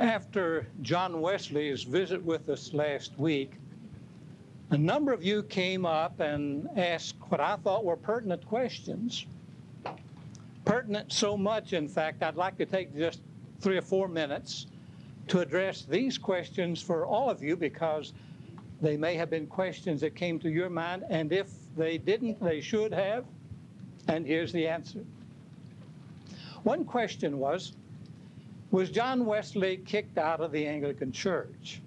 After John Wesley's visit with us last week, a number of you came up and asked what I thought were pertinent questions. Pertinent so much, in fact, I'd like to take just three or four minutes to address these questions for all of you because they may have been questions that came to your mind, and if they didn't, they should have. And here's the answer. One question was Was John Wesley kicked out of the Anglican Church?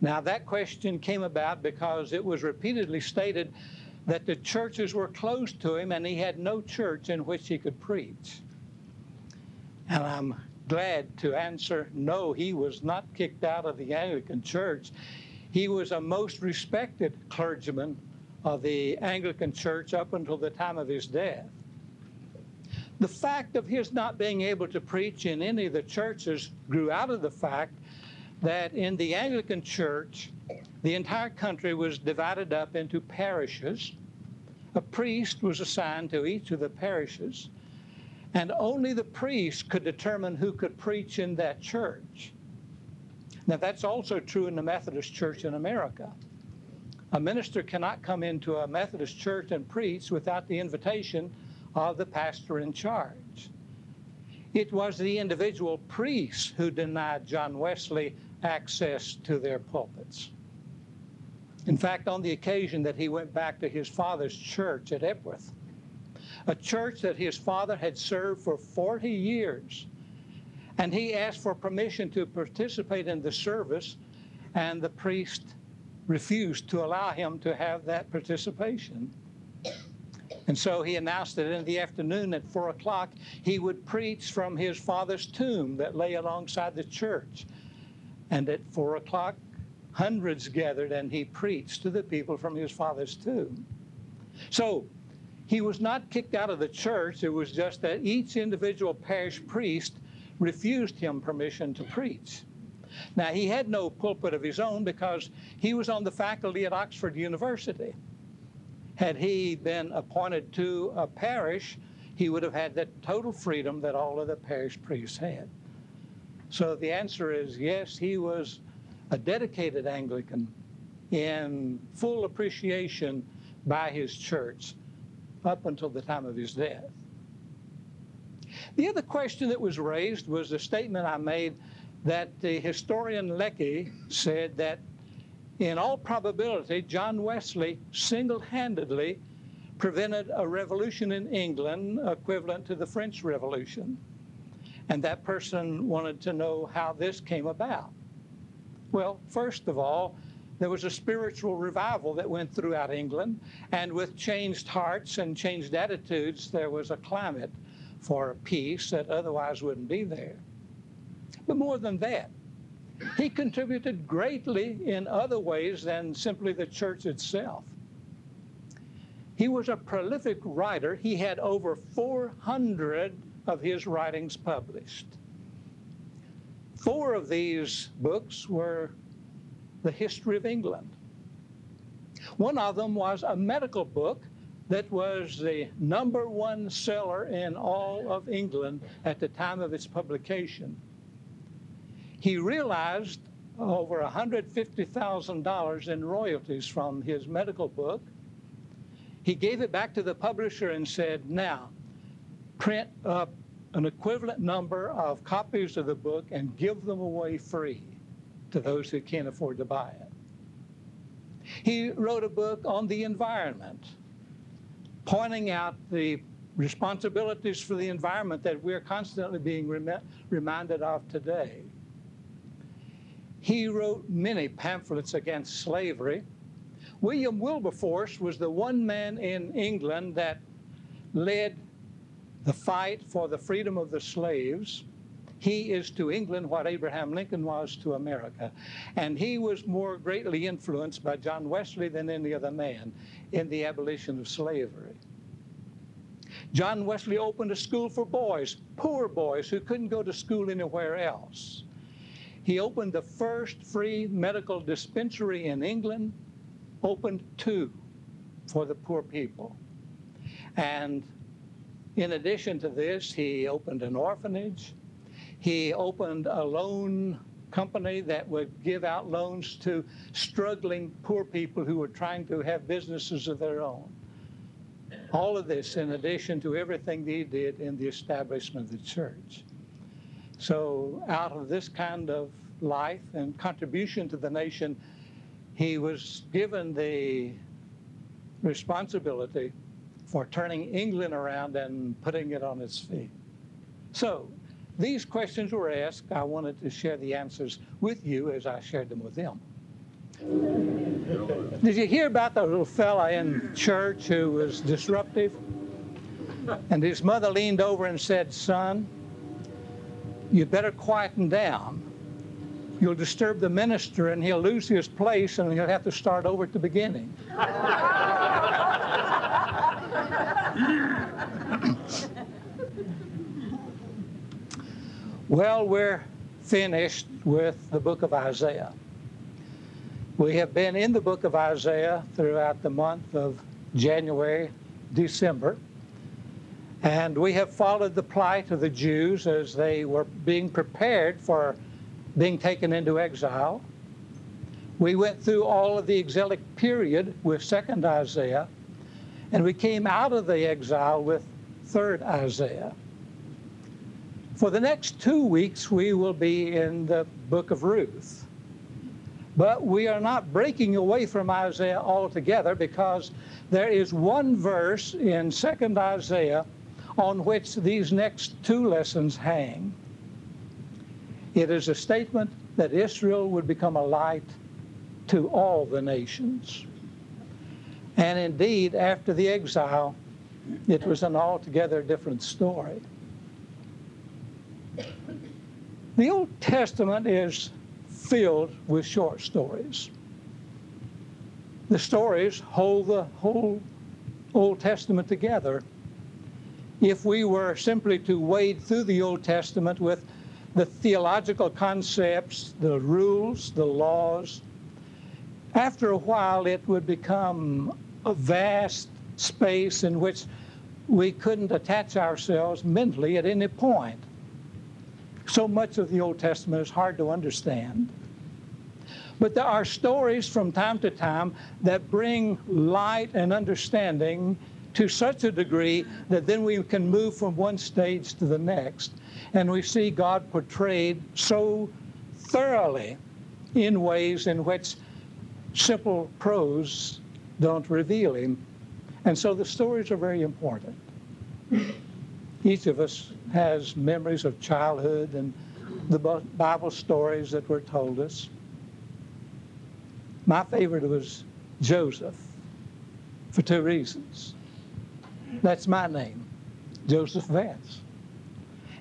Now, that question came about because it was repeatedly stated that the churches were closed to him and he had no church in which he could preach. And I'm glad to answer no, he was not kicked out of the Anglican Church. He was a most respected clergyman of the Anglican Church up until the time of his death. The fact of his not being able to preach in any of the churches grew out of the fact that in the Anglican Church, the entire country was divided up into parishes. A priest was assigned to each of the parishes, and only the priest could determine who could preach in that church. Now, that's also true in the Methodist Church in America. A minister cannot come into a Methodist church and preach without the invitation of the pastor in charge. It was the individual priests who denied John Wesley access to their pulpits. In fact, on the occasion that he went back to his father's church at Epworth, a church that his father had served for 40 years, and he asked for permission to participate in the service, and the priest refused to allow him to have that participation. And so he announced that in the afternoon at four o'clock, he would preach from his father's tomb that lay alongside the church. And at four o'clock, hundreds gathered and he preached to the people from his father's tomb. So he was not kicked out of the church. It was just that each individual parish priest refused him permission to preach. Now, he had no pulpit of his own because he was on the faculty at Oxford University. Had he been appointed to a parish, he would have had that total freedom that all of the parish priests had. So the answer is yes, he was a dedicated Anglican in full appreciation by his church up until the time of his death. The other question that was raised was the statement I made that the historian Lecky said that in all probability, John Wesley single handedly prevented a revolution in England equivalent to the French Revolution. And that person wanted to know how this came about. Well, first of all, there was a spiritual revival that went throughout England, and with changed hearts and changed attitudes, there was a climate for peace that otherwise wouldn't be there. But more than that, he contributed greatly in other ways than simply the church itself. He was a prolific writer. He had over 400 of his writings published. Four of these books were the history of England. One of them was a medical book that was the number one seller in all of England at the time of its publication. He realized uh, over $150,000 in royalties from his medical book. He gave it back to the publisher and said, Now, print up an equivalent number of copies of the book and give them away free to those who can't afford to buy it. He wrote a book on the environment, pointing out the responsibilities for the environment that we're constantly being rem- reminded of today. He wrote many pamphlets against slavery. William Wilberforce was the one man in England that led the fight for the freedom of the slaves. He is to England what Abraham Lincoln was to America. And he was more greatly influenced by John Wesley than any other man in the abolition of slavery. John Wesley opened a school for boys, poor boys who couldn't go to school anywhere else. He opened the first free medical dispensary in England, opened two for the poor people. And in addition to this, he opened an orphanage. He opened a loan company that would give out loans to struggling poor people who were trying to have businesses of their own. All of this in addition to everything he did in the establishment of the church. So, out of this kind of life and contribution to the nation, he was given the responsibility for turning England around and putting it on its feet. So, these questions were asked. I wanted to share the answers with you as I shared them with them. Did you hear about the little fella in church who was disruptive? And his mother leaned over and said, Son, you better quieten down. You'll disturb the minister and he'll lose his place and he'll have to start over at the beginning. well, we're finished with the book of Isaiah. We have been in the book of Isaiah throughout the month of January, December, and we have followed the plight of the Jews as they were being prepared for being taken into exile. We went through all of the exilic period with 2nd Isaiah, and we came out of the exile with 3rd Isaiah. For the next two weeks, we will be in the book of Ruth. But we are not breaking away from Isaiah altogether because there is one verse in 2nd Isaiah on which these next two lessons hang. It is a statement that Israel would become a light to all the nations. And indeed, after the exile, it was an altogether different story. The Old Testament is filled with short stories. The stories hold the whole Old Testament together. If we were simply to wade through the Old Testament with the theological concepts, the rules, the laws, after a while it would become a vast space in which we couldn't attach ourselves mentally at any point. So much of the Old Testament is hard to understand. But there are stories from time to time that bring light and understanding to such a degree that then we can move from one stage to the next. And we see God portrayed so thoroughly in ways in which simple prose don't reveal him. And so the stories are very important. Each of us has memories of childhood and the Bible stories that were told us. My favorite was Joseph for two reasons. That's my name, Joseph Vance.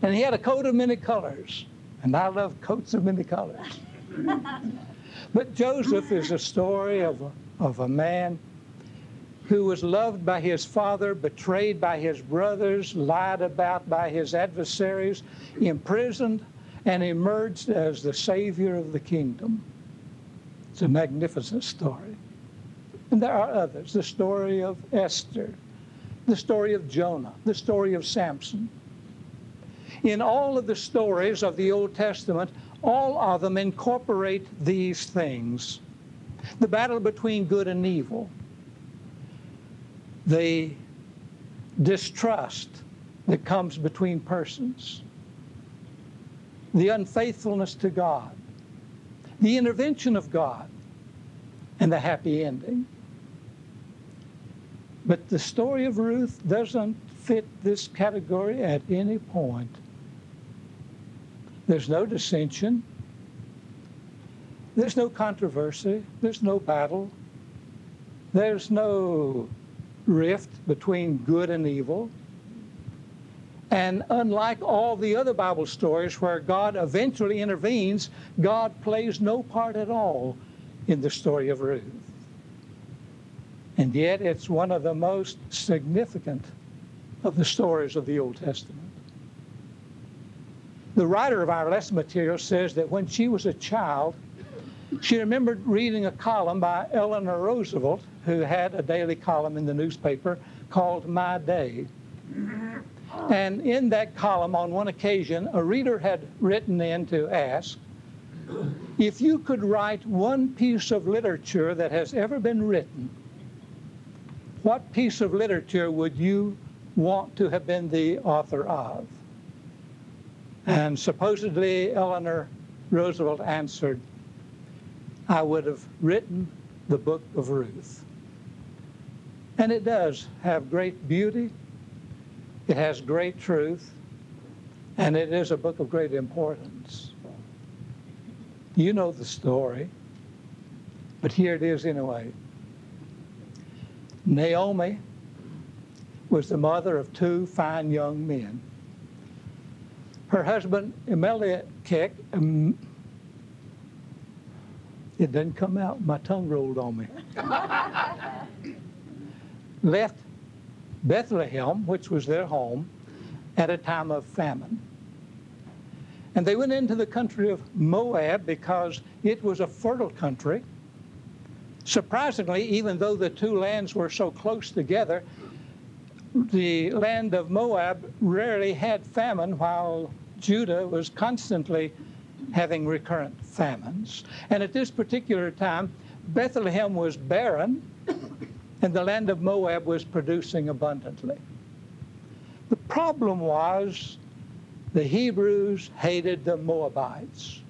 And he had a coat of many colors, and I love coats of many colors. but Joseph is a story of a, of a man who was loved by his father, betrayed by his brothers, lied about by his adversaries, imprisoned, and emerged as the savior of the kingdom. It's a magnificent story. And there are others the story of Esther, the story of Jonah, the story of Samson. In all of the stories of the Old Testament, all of them incorporate these things. The battle between good and evil, the distrust that comes between persons, the unfaithfulness to God, the intervention of God, and the happy ending. But the story of Ruth doesn't fit this category at any point. There's no dissension. There's no controversy. There's no battle. There's no rift between good and evil. And unlike all the other Bible stories where God eventually intervenes, God plays no part at all in the story of Ruth. And yet it's one of the most significant of the stories of the Old Testament. The writer of our lesson material says that when she was a child, she remembered reading a column by Eleanor Roosevelt, who had a daily column in the newspaper called My Day. And in that column, on one occasion, a reader had written in to ask if you could write one piece of literature that has ever been written, what piece of literature would you want to have been the author of? And supposedly Eleanor Roosevelt answered, I would have written the book of Ruth. And it does have great beauty, it has great truth, and it is a book of great importance. You know the story, but here it is anyway. Naomi was the mother of two fine young men. Her husband, Elimelech, um, it didn't come out. My tongue rolled on me. Left Bethlehem, which was their home, at a time of famine. And they went into the country of Moab because it was a fertile country. Surprisingly, even though the two lands were so close together, the land of Moab rarely had famine while Judah was constantly having recurrent famines. And at this particular time, Bethlehem was barren and the land of Moab was producing abundantly. The problem was the Hebrews hated the Moabites.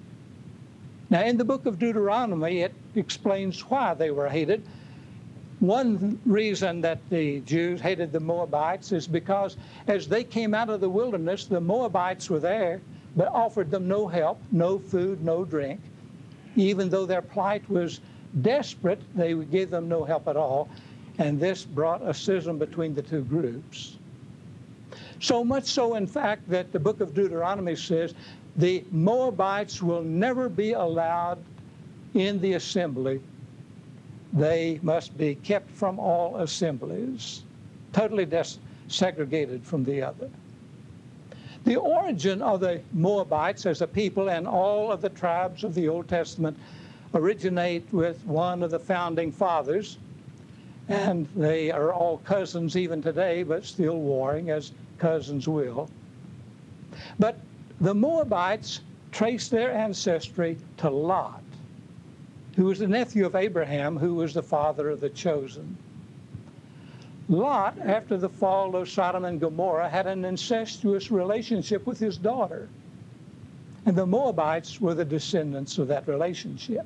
Now, in the book of Deuteronomy, it explains why they were hated. One reason that the Jews hated the Moabites is because as they came out of the wilderness, the Moabites were there, but offered them no help, no food, no drink. Even though their plight was desperate, they gave them no help at all. And this brought a schism between the two groups. So much so, in fact, that the book of Deuteronomy says the Moabites will never be allowed in the assembly. They must be kept from all assemblies, totally segregated from the other. The origin of the Moabites as a people and all of the tribes of the Old Testament originate with one of the founding fathers, and they are all cousins even today, but still warring as cousins will. But the Moabites trace their ancestry to Lot, who was the nephew of Abraham, who was the father of the chosen. Lot, after the fall of Sodom and Gomorrah, had an incestuous relationship with his daughter. And the Moabites were the descendants of that relationship.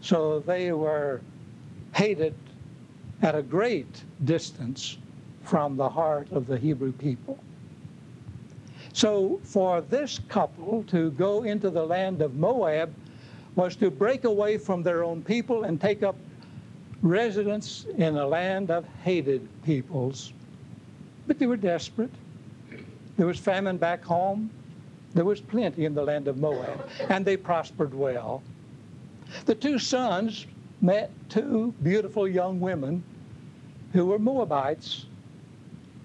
So they were hated at a great distance from the heart of the Hebrew people. So for this couple to go into the land of Moab was to break away from their own people and take up residence in a land of hated peoples. But they were desperate. There was famine back home. There was plenty in the land of Moab, and they prospered well. The two sons met two beautiful young women who were Moabites.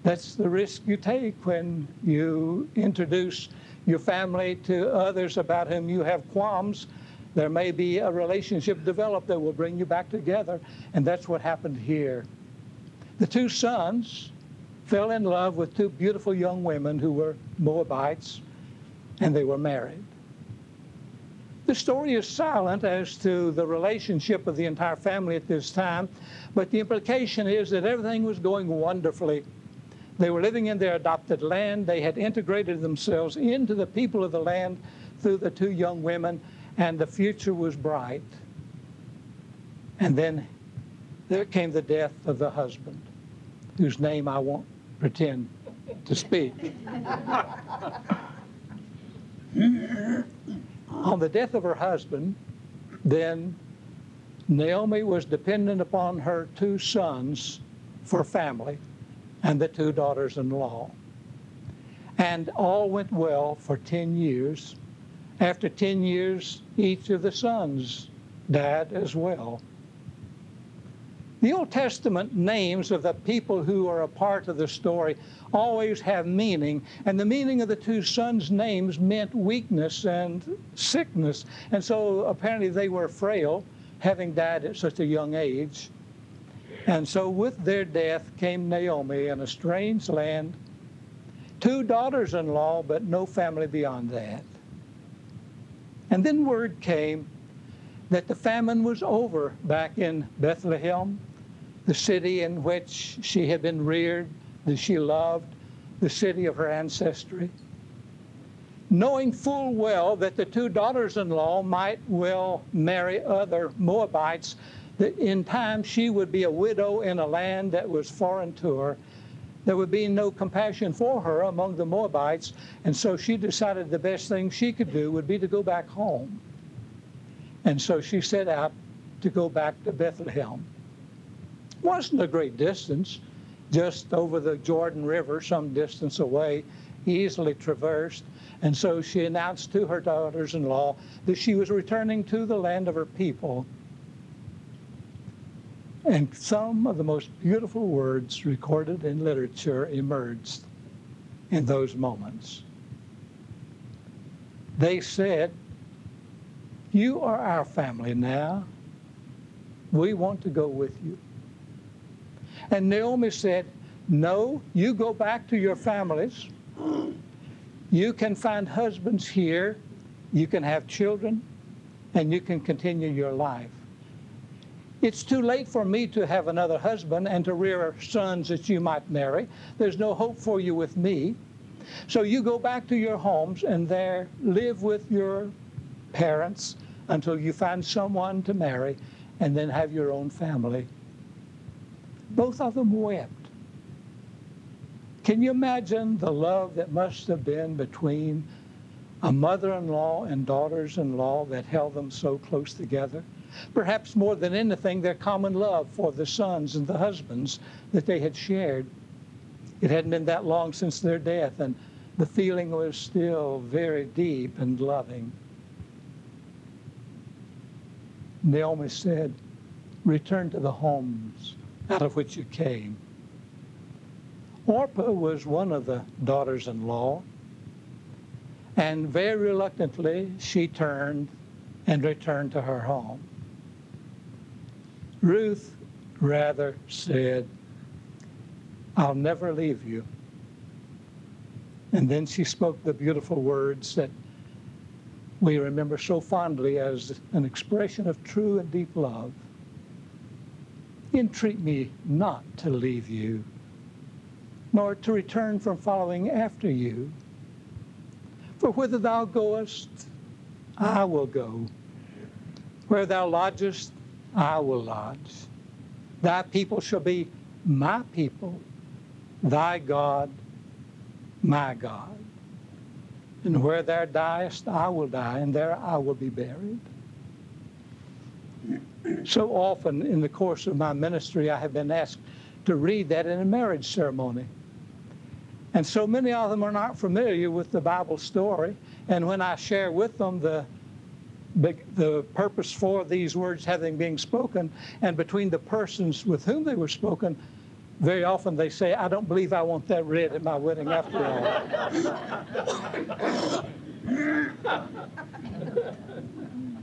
That's the risk you take when you introduce your family to others about whom you have qualms. There may be a relationship developed that will bring you back together, and that's what happened here. The two sons fell in love with two beautiful young women who were Moabites, and they were married. The story is silent as to the relationship of the entire family at this time, but the implication is that everything was going wonderfully. They were living in their adopted land. They had integrated themselves into the people of the land through the two young women, and the future was bright. And then there came the death of the husband, whose name I won't pretend to speak. On the death of her husband, then Naomi was dependent upon her two sons for family and the two daughters in law. And all went well for 10 years. After 10 years, each of the sons died as well. The Old Testament names of the people who are a part of the story always have meaning, and the meaning of the two sons' names meant weakness and sickness. And so apparently they were frail, having died at such a young age. And so with their death came Naomi in a strange land. two daughters in law, but no family beyond that. And then word came that the famine was over back in Bethlehem, the city in which she had been reared, that she loved, the city of her ancestry. Knowing full well that the two daughters in law might well marry other Moabites, that in time she would be a widow in a land that was foreign to her, there would be no compassion for her among the Moabites, and so she decided the best thing she could do would be to go back home. And so she set out to go back to Bethlehem. Wasn't a great distance, just over the Jordan River, some distance away, easily traversed. And so she announced to her daughters in law that she was returning to the land of her people and some of the most beautiful words recorded in literature emerged in those moments. They said, You are our family now. We want to go with you. And Naomi said, No, you go back to your families. You can find husbands here, you can have children, and you can continue your life. It's too late for me to have another husband and to rear sons that you might marry. There's no hope for you with me. So you go back to your homes and there live with your parents until you find someone to marry and then have your own family. Both of them wept. Can you imagine the love that must have been between a mother in law and daughters in law that held them so close together? Perhaps more than anything, their common love for the sons and the husbands that they had shared. It hadn't been that long since their death, and the feeling was still very deep and loving. Naomi said, Return to the homes out of which you came. Orpah was one of the daughters in law, and very reluctantly she turned and returned to her home. Ruth rather said, I'll never leave you. And then she spoke the beautiful words that we remember so fondly as an expression of true and deep love. Entreat me not to leave you, nor to return from following after you. For whither thou goest, I will go. Where thou lodgest, I will lodge. Thy people shall be my people, thy God, my God. And where thou diest, I will die, and there I will be buried. So often in the course of my ministry, I have been asked to read that in a marriage ceremony. And so many of them are not familiar with the Bible story. And when I share with them the the purpose for these words having been spoken and between the persons with whom they were spoken, very often they say, I don't believe I want that read at my wedding after all.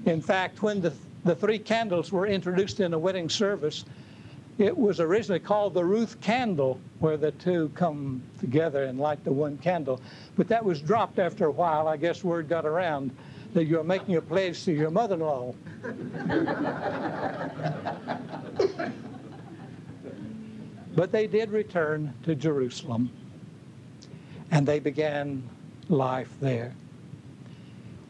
in fact, when the, the three candles were introduced in a wedding service, it was originally called the Ruth candle, where the two come together and light the one candle. But that was dropped after a while. I guess word got around that you're making a pledge to your mother-in-law. but they did return to Jerusalem, and they began life there.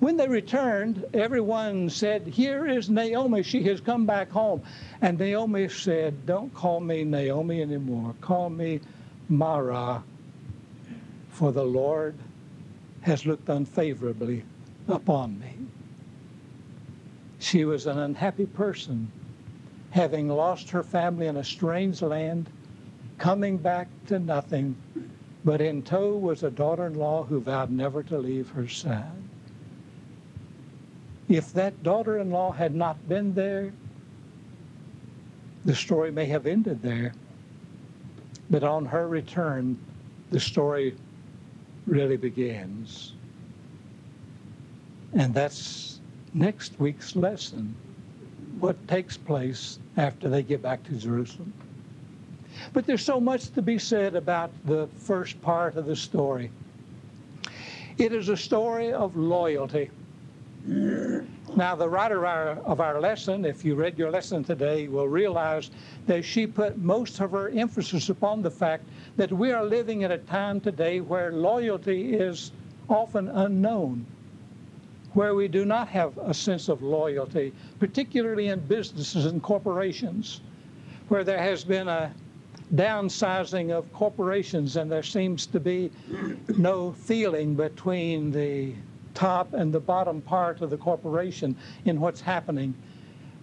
When they returned, everyone said, Here is Naomi. She has come back home. And Naomi said, Don't call me Naomi anymore. Call me Mara, for the Lord has looked unfavorably upon me. She was an unhappy person, having lost her family in a strange land, coming back to nothing, but in tow was a daughter in law who vowed never to leave her side. If that daughter in law had not been there, the story may have ended there. But on her return, the story really begins. And that's next week's lesson what takes place after they get back to Jerusalem. But there's so much to be said about the first part of the story. It is a story of loyalty. Now, the writer of our lesson, if you read your lesson today, will realize that she put most of her emphasis upon the fact that we are living at a time today where loyalty is often unknown, where we do not have a sense of loyalty, particularly in businesses and corporations, where there has been a downsizing of corporations and there seems to be no feeling between the top and the bottom part of the corporation in what's happening,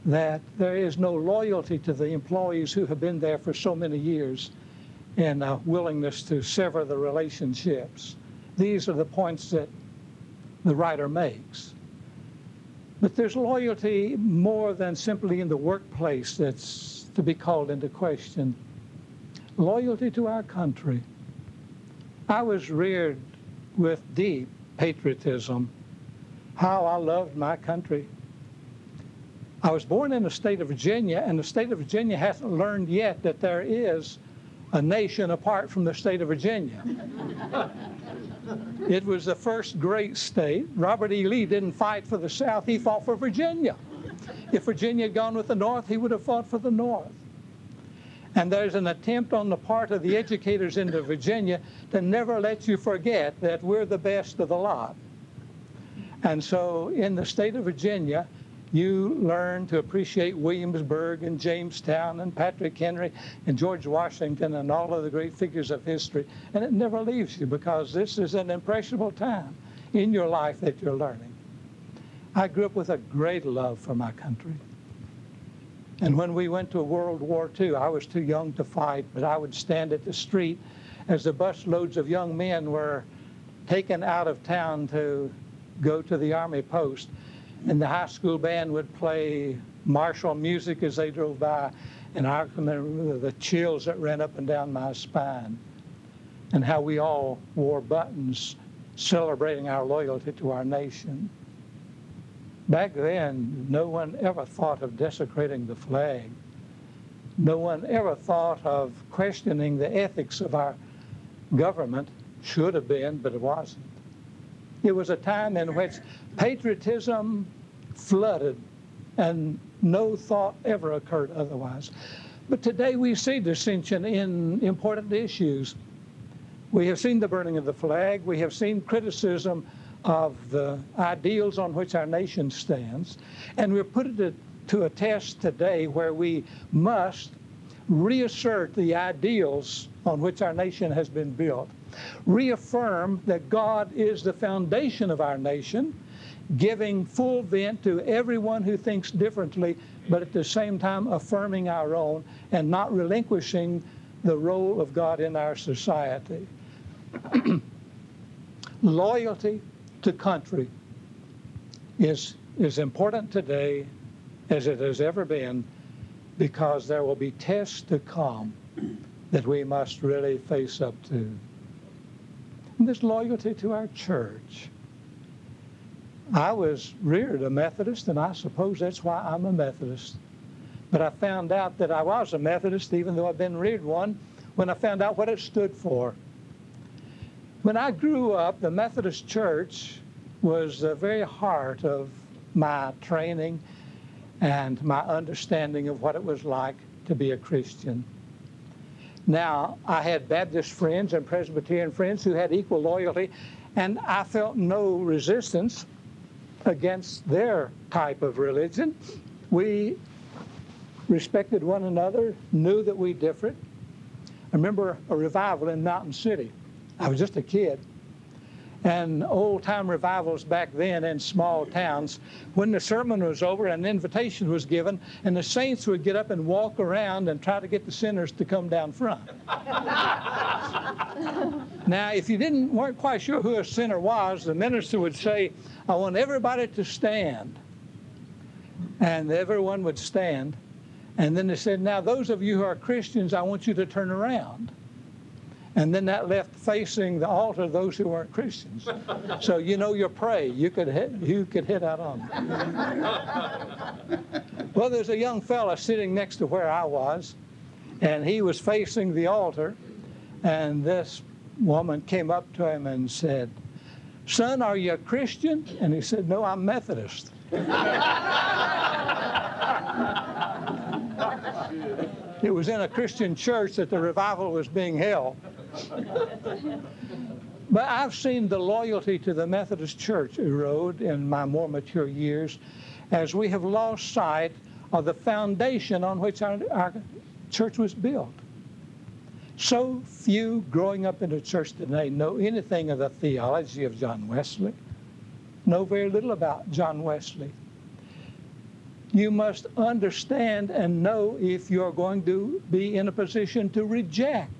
that there is no loyalty to the employees who have been there for so many years and a willingness to sever the relationships. These are the points that the writer makes. But there's loyalty more than simply in the workplace that's to be called into question. Loyalty to our country. I was reared with deep patriotism, how I loved my country. I was born in the state of Virginia, and the state of Virginia hasn't learned yet that there is a nation apart from the state of Virginia. it was the first great state. Robert E. Lee didn't fight for the South, he fought for Virginia. If Virginia had gone with the North, he would have fought for the North. And there's an attempt on the part of the educators in Virginia to never let you forget that we're the best of the lot. And so in the state of Virginia, you learn to appreciate Williamsburg and Jamestown and Patrick Henry and George Washington and all of the great figures of history. And it never leaves you because this is an impressionable time in your life that you're learning. I grew up with a great love for my country. And when we went to World War II, I was too young to fight, but I would stand at the street as the busloads of young men were taken out of town to go to the Army post. And the high school band would play martial music as they drove by. And I remember the chills that ran up and down my spine and how we all wore buttons celebrating our loyalty to our nation. Back then, no one ever thought of desecrating the flag. No one ever thought of questioning the ethics of our government. Should have been, but it wasn't. It was a time in which patriotism flooded and no thought ever occurred otherwise. But today we see dissension in important issues. We have seen the burning of the flag. We have seen criticism of the ideals on which our nation stands. And we're put it to a test today where we must reassert the ideals on which our nation has been built, reaffirm that God is the foundation of our nation, giving full vent to everyone who thinks differently, but at the same time affirming our own and not relinquishing the role of God in our society. Loyalty to country is as important today as it has ever been because there will be tests to come that we must really face up to. And there's loyalty to our church. I was reared a Methodist, and I suppose that's why I'm a Methodist. But I found out that I was a Methodist, even though I've been reared one, when I found out what it stood for. When I grew up, the Methodist Church was the very heart of my training and my understanding of what it was like to be a Christian. Now, I had Baptist friends and Presbyterian friends who had equal loyalty, and I felt no resistance against their type of religion. We respected one another, knew that we differed. I remember a revival in Mountain City. I was just a kid. And old time revivals back then in small towns, when the sermon was over an invitation was given, and the saints would get up and walk around and try to get the sinners to come down front. now, if you didn't weren't quite sure who a sinner was, the minister would say, I want everybody to stand. And everyone would stand. And then they said, Now, those of you who are Christians, I want you to turn around. And then that left facing the altar those who weren't Christians. So you know your prey. You could hit, you could hit out on them. well, there's a young fella sitting next to where I was, and he was facing the altar, and this woman came up to him and said, Son, are you a Christian? And he said, No, I'm Methodist. it was in a Christian church that the revival was being held. But I've seen the loyalty to the Methodist Church erode in my more mature years as we have lost sight of the foundation on which our, our church was built. So few growing up in the church today know anything of the theology of John Wesley, know very little about John Wesley. You must understand and know if you're going to be in a position to reject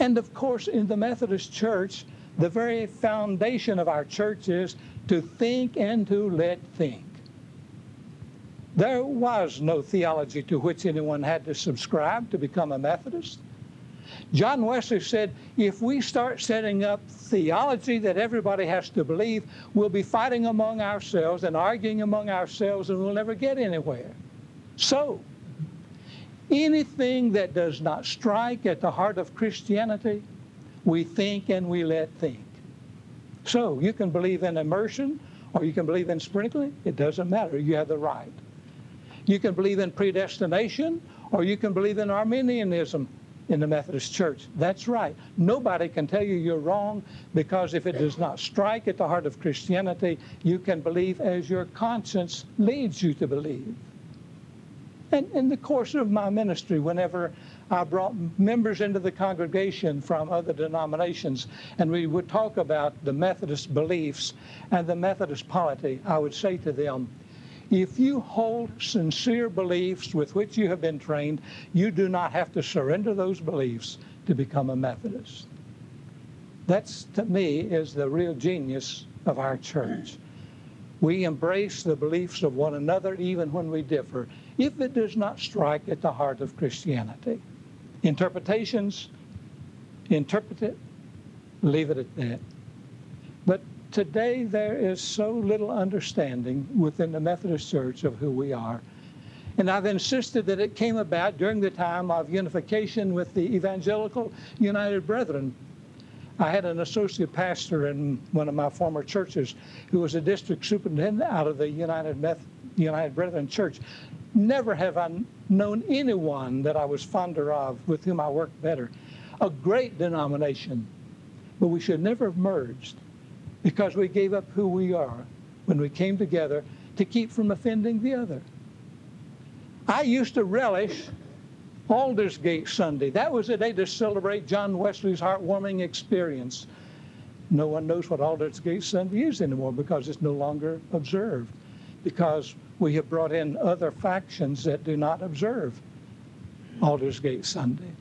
and of course, in the Methodist Church, the very foundation of our church is to think and to let think. There was no theology to which anyone had to subscribe to become a Methodist. John Wesley said, if we start setting up theology that everybody has to believe, we'll be fighting among ourselves and arguing among ourselves and we'll never get anywhere. So, Anything that does not strike at the heart of Christianity, we think and we let think. So you can believe in immersion or you can believe in sprinkling. It doesn't matter. You have the right. You can believe in predestination or you can believe in Arminianism in the Methodist Church. That's right. Nobody can tell you you're wrong because if it does not strike at the heart of Christianity, you can believe as your conscience leads you to believe. And in the course of my ministry, whenever I brought members into the congregation from other denominations, and we would talk about the Methodist beliefs and the Methodist polity, I would say to them, if you hold sincere beliefs with which you have been trained, you do not have to surrender those beliefs to become a Methodist. That's, to me, is the real genius of our church. We embrace the beliefs of one another even when we differ, if it does not strike at the heart of Christianity. Interpretations, interpret it, leave it at that. But today there is so little understanding within the Methodist Church of who we are. And I've insisted that it came about during the time of unification with the Evangelical United Brethren. I had an associate pastor in one of my former churches who was a district superintendent out of the United, Meth- United Brethren Church. Never have I known anyone that I was fonder of, with whom I worked better. A great denomination, but we should never have merged because we gave up who we are when we came together to keep from offending the other. I used to relish Aldersgate Sunday. That was a day to celebrate John Wesley's heartwarming experience. No one knows what Aldersgate Sunday is anymore because it's no longer observed, because we have brought in other factions that do not observe Aldersgate Sunday.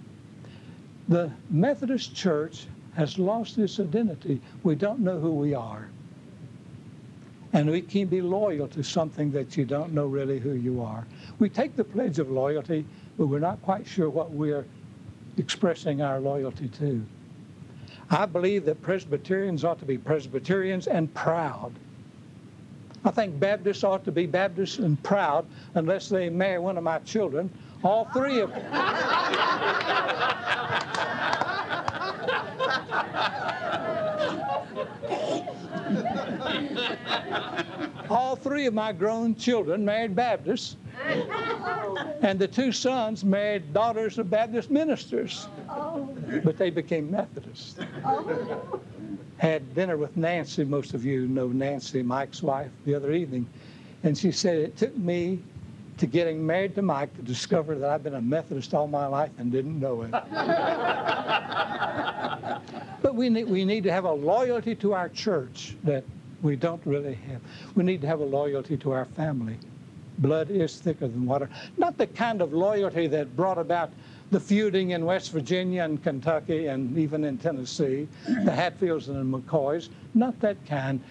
The Methodist Church has lost its identity. We don't know who we are. And we can be loyal to something that you don't know really who you are. We take the pledge of loyalty, but we're not quite sure what we're expressing our loyalty to. I believe that Presbyterians ought to be Presbyterians and proud. I think Baptists ought to be Baptists and proud unless they marry one of my children. All three of them. All three of my grown children married Baptists, and the two sons married daughters of Baptist ministers, oh. but they became Methodists oh. had dinner with Nancy. Most of you know Nancy, Mike's wife, the other evening. And she said, It took me to getting married to Mike to discover that I've been a Methodist all my life and didn't know it. but we need, we need to have a loyalty to our church that we don't really have. We need to have a loyalty to our family. Blood is thicker than water. Not the kind of loyalty that brought about the feuding in West Virginia and Kentucky and even in Tennessee, the Hatfields and the McCoys, not that kind,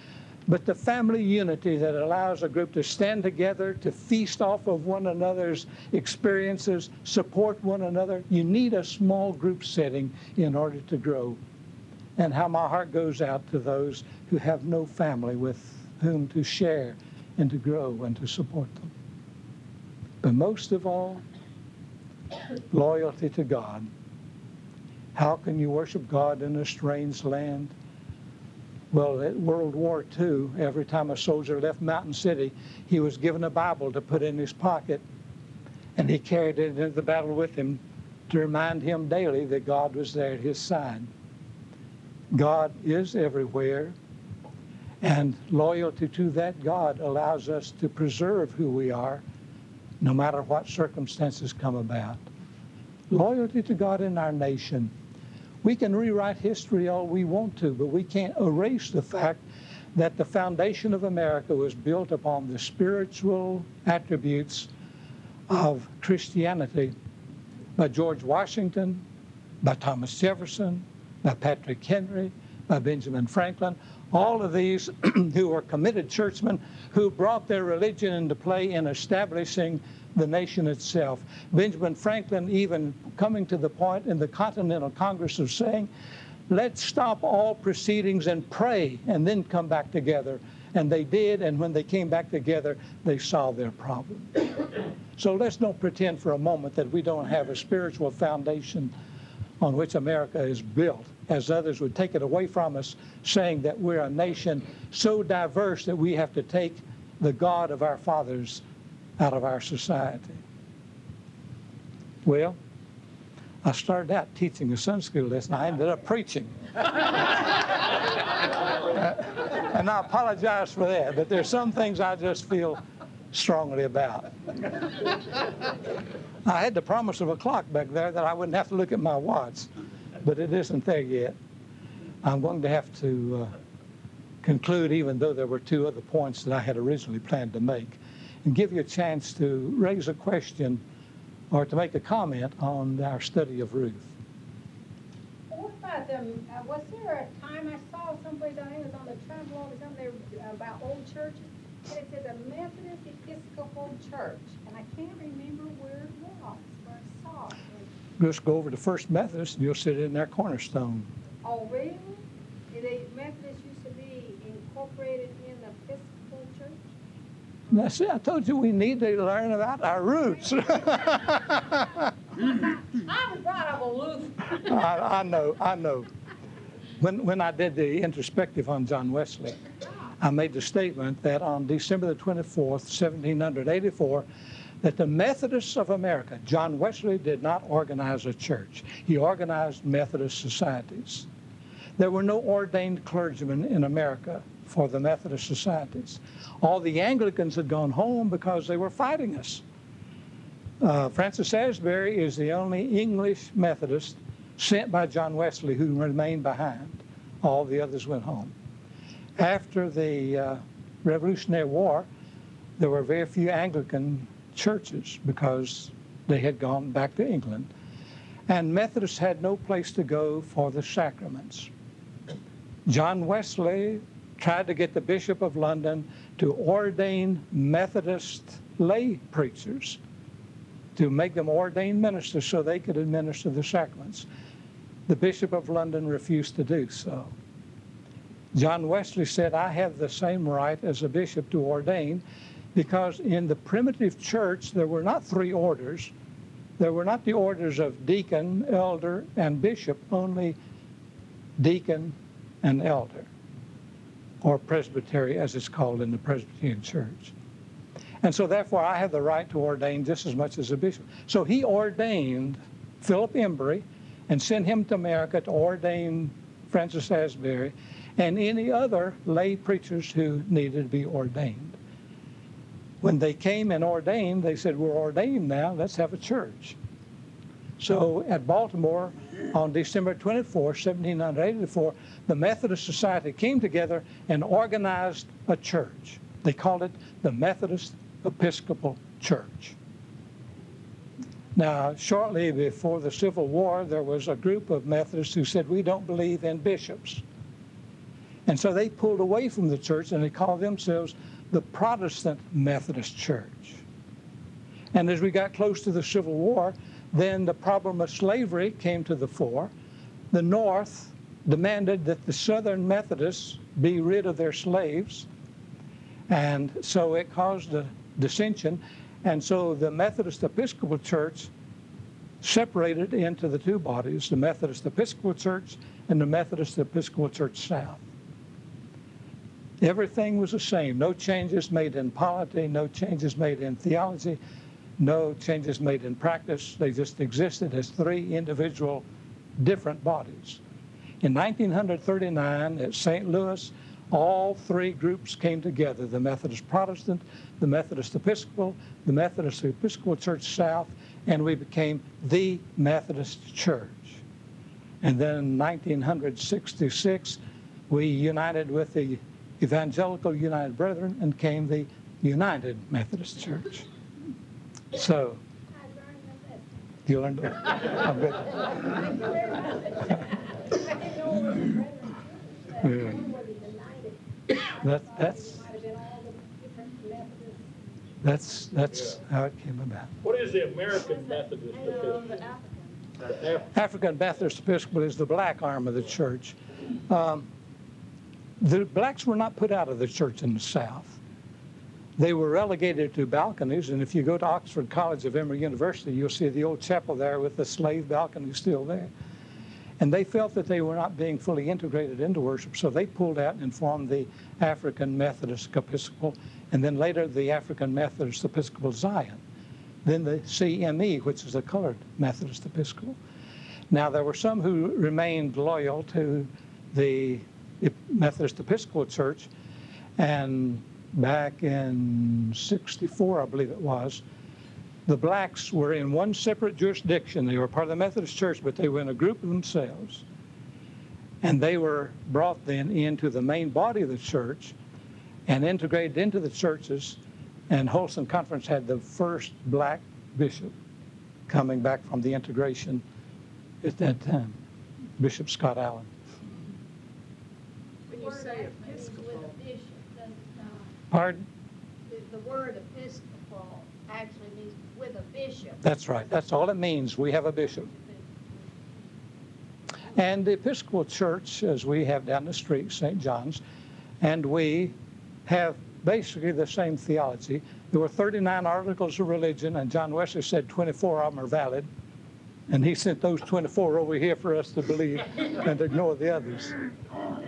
but the family unity that allows a group to stand together, to feast off of one another's experiences, support one another. You need a small group setting in order to grow. And how my heart goes out to those who have no family with whom to share and to grow and to support them. But most of all, loyalty to God. How can you worship God in a strange land? Well, at World War II, every time a soldier left Mountain City, he was given a Bible to put in his pocket, and he carried it into the battle with him to remind him daily that God was there at his side. God is everywhere, and loyalty to that God allows us to preserve who we are no matter what circumstances come about. Loyalty to God in our nation we can rewrite history all we want to, but we can't erase the fact that the foundation of America was built upon the spiritual attributes of Christianity by George Washington, by Thomas Jefferson, by Patrick Henry, by Benjamin Franklin, all of these who were committed churchmen who brought their religion into play in establishing the nation itself. Benjamin Franklin even coming to the point in the Continental Congress of saying, let's stop all proceedings and pray and then come back together. And they did, and when they came back together, they solved their problem. so let's don't pretend for a moment that we don't have a spiritual foundation on which America is built, as others would take it away from us, saying that we're a nation so diverse that we have to take the God of our fathers out of our society. Well, I started out teaching a Sunday school lesson. I ended up preaching. and I apologize for that, but there's some things I just feel strongly about. I had the promise of a clock back there that I wouldn't have to look at my watch, but it isn't there yet. I'm going to have to uh, conclude, even though there were two other points that I had originally planned to make and give you a chance to raise a question or to make a comment on our study of Ruth. What about them? Uh, was there a time I saw someplace, I think it was on the travel or something about old churches, and it said the Methodist Episcopal Church, and I can't remember where it was, where I saw it. Just go over to First Methodist, and you'll sit in their cornerstone. Oh, really? The Methodist used to be incorporated in the Episcopal Church? I see, I told you we need to learn about our roots. I was brought up aloof. I, I know, I know. When, when I did the introspective on John Wesley, I made the statement that on December the 24th, 1784, that the Methodists of America, John Wesley did not organize a church. He organized Methodist societies. There were no ordained clergymen in America for the Methodist societies. All the Anglicans had gone home because they were fighting us. Uh, Francis Asbury is the only English Methodist sent by John Wesley who remained behind. All the others went home. After the uh, Revolutionary War, there were very few Anglican churches because they had gone back to England. And Methodists had no place to go for the sacraments. John Wesley tried to get the Bishop of London to ordain Methodist lay preachers to make them ordained ministers so they could administer the sacraments. The Bishop of London refused to do so. John Wesley said, I have the same right as a bishop to ordain because in the primitive church there were not three orders. There were not the orders of deacon, elder, and bishop, only deacon and elder or presbytery as it's called in the Presbyterian Church. And so therefore I have the right to ordain just as much as a bishop. So he ordained Philip Embury and sent him to America to ordain Francis Asbury and any other lay preachers who needed to be ordained. When they came and ordained, they said, We're ordained now, let's have a church. So at Baltimore on December 24, 1784, the Methodist Society came together and organized a church. They called it the Methodist Episcopal Church. Now, shortly before the Civil War, there was a group of Methodists who said, We don't believe in bishops. And so they pulled away from the church and they called themselves the Protestant Methodist Church. And as we got close to the Civil War, then the problem of slavery came to the fore. The North demanded that the Southern Methodists be rid of their slaves. And so it caused a dissension. And so the Methodist Episcopal Church separated into the two bodies the Methodist Episcopal Church and the Methodist Episcopal Church South. Everything was the same. No changes made in polity, no changes made in theology, no changes made in practice. They just existed as three individual different bodies. In 1939 at St. Louis, all three groups came together the Methodist Protestant, the Methodist Episcopal, the Methodist Episcopal Church South, and we became the Methodist Church. And then in 1966, we united with the Evangelical United Brethren and came the United Methodist Church. So, I learned my lesson. you learned that? I'm good. Thank you very much. I didn't know it was a brethren church. I didn't know it was united. That, that's, it might have been all the different Methodists. that's, that's how it came about. What is the American Methodist Episcopal? African Methodist Episcopal is the black arm of the church. Um, the blacks were not put out of the church in the South. They were relegated to balconies, and if you go to Oxford College of Emory University, you'll see the old chapel there with the slave balcony still there. And they felt that they were not being fully integrated into worship, so they pulled out and formed the African Methodist Episcopal, and then later the African Methodist Episcopal Zion. Then the CME, which is the Colored Methodist Episcopal. Now, there were some who remained loyal to the Methodist Episcopal Church, and back in 64, I believe it was, the blacks were in one separate jurisdiction. They were part of the Methodist Church, but they were in a group of themselves. And they were brought then into the main body of the church and integrated into the churches. And Holston Conference had the first black bishop coming back from the integration at that time, Bishop Scott Allen. You say Episcopal, With a bishop, does it not? Pardon? The, the word Episcopal actually means with a bishop. That's right. That's all it means. We have a bishop. And the Episcopal Church, as we have down the street, St. John's, and we have basically the same theology. There were 39 articles of religion, and John Wesley said 24 of them are valid. And he sent those 24 over here for us to believe and ignore the others.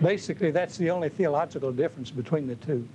Basically, that's the only theological difference between the two.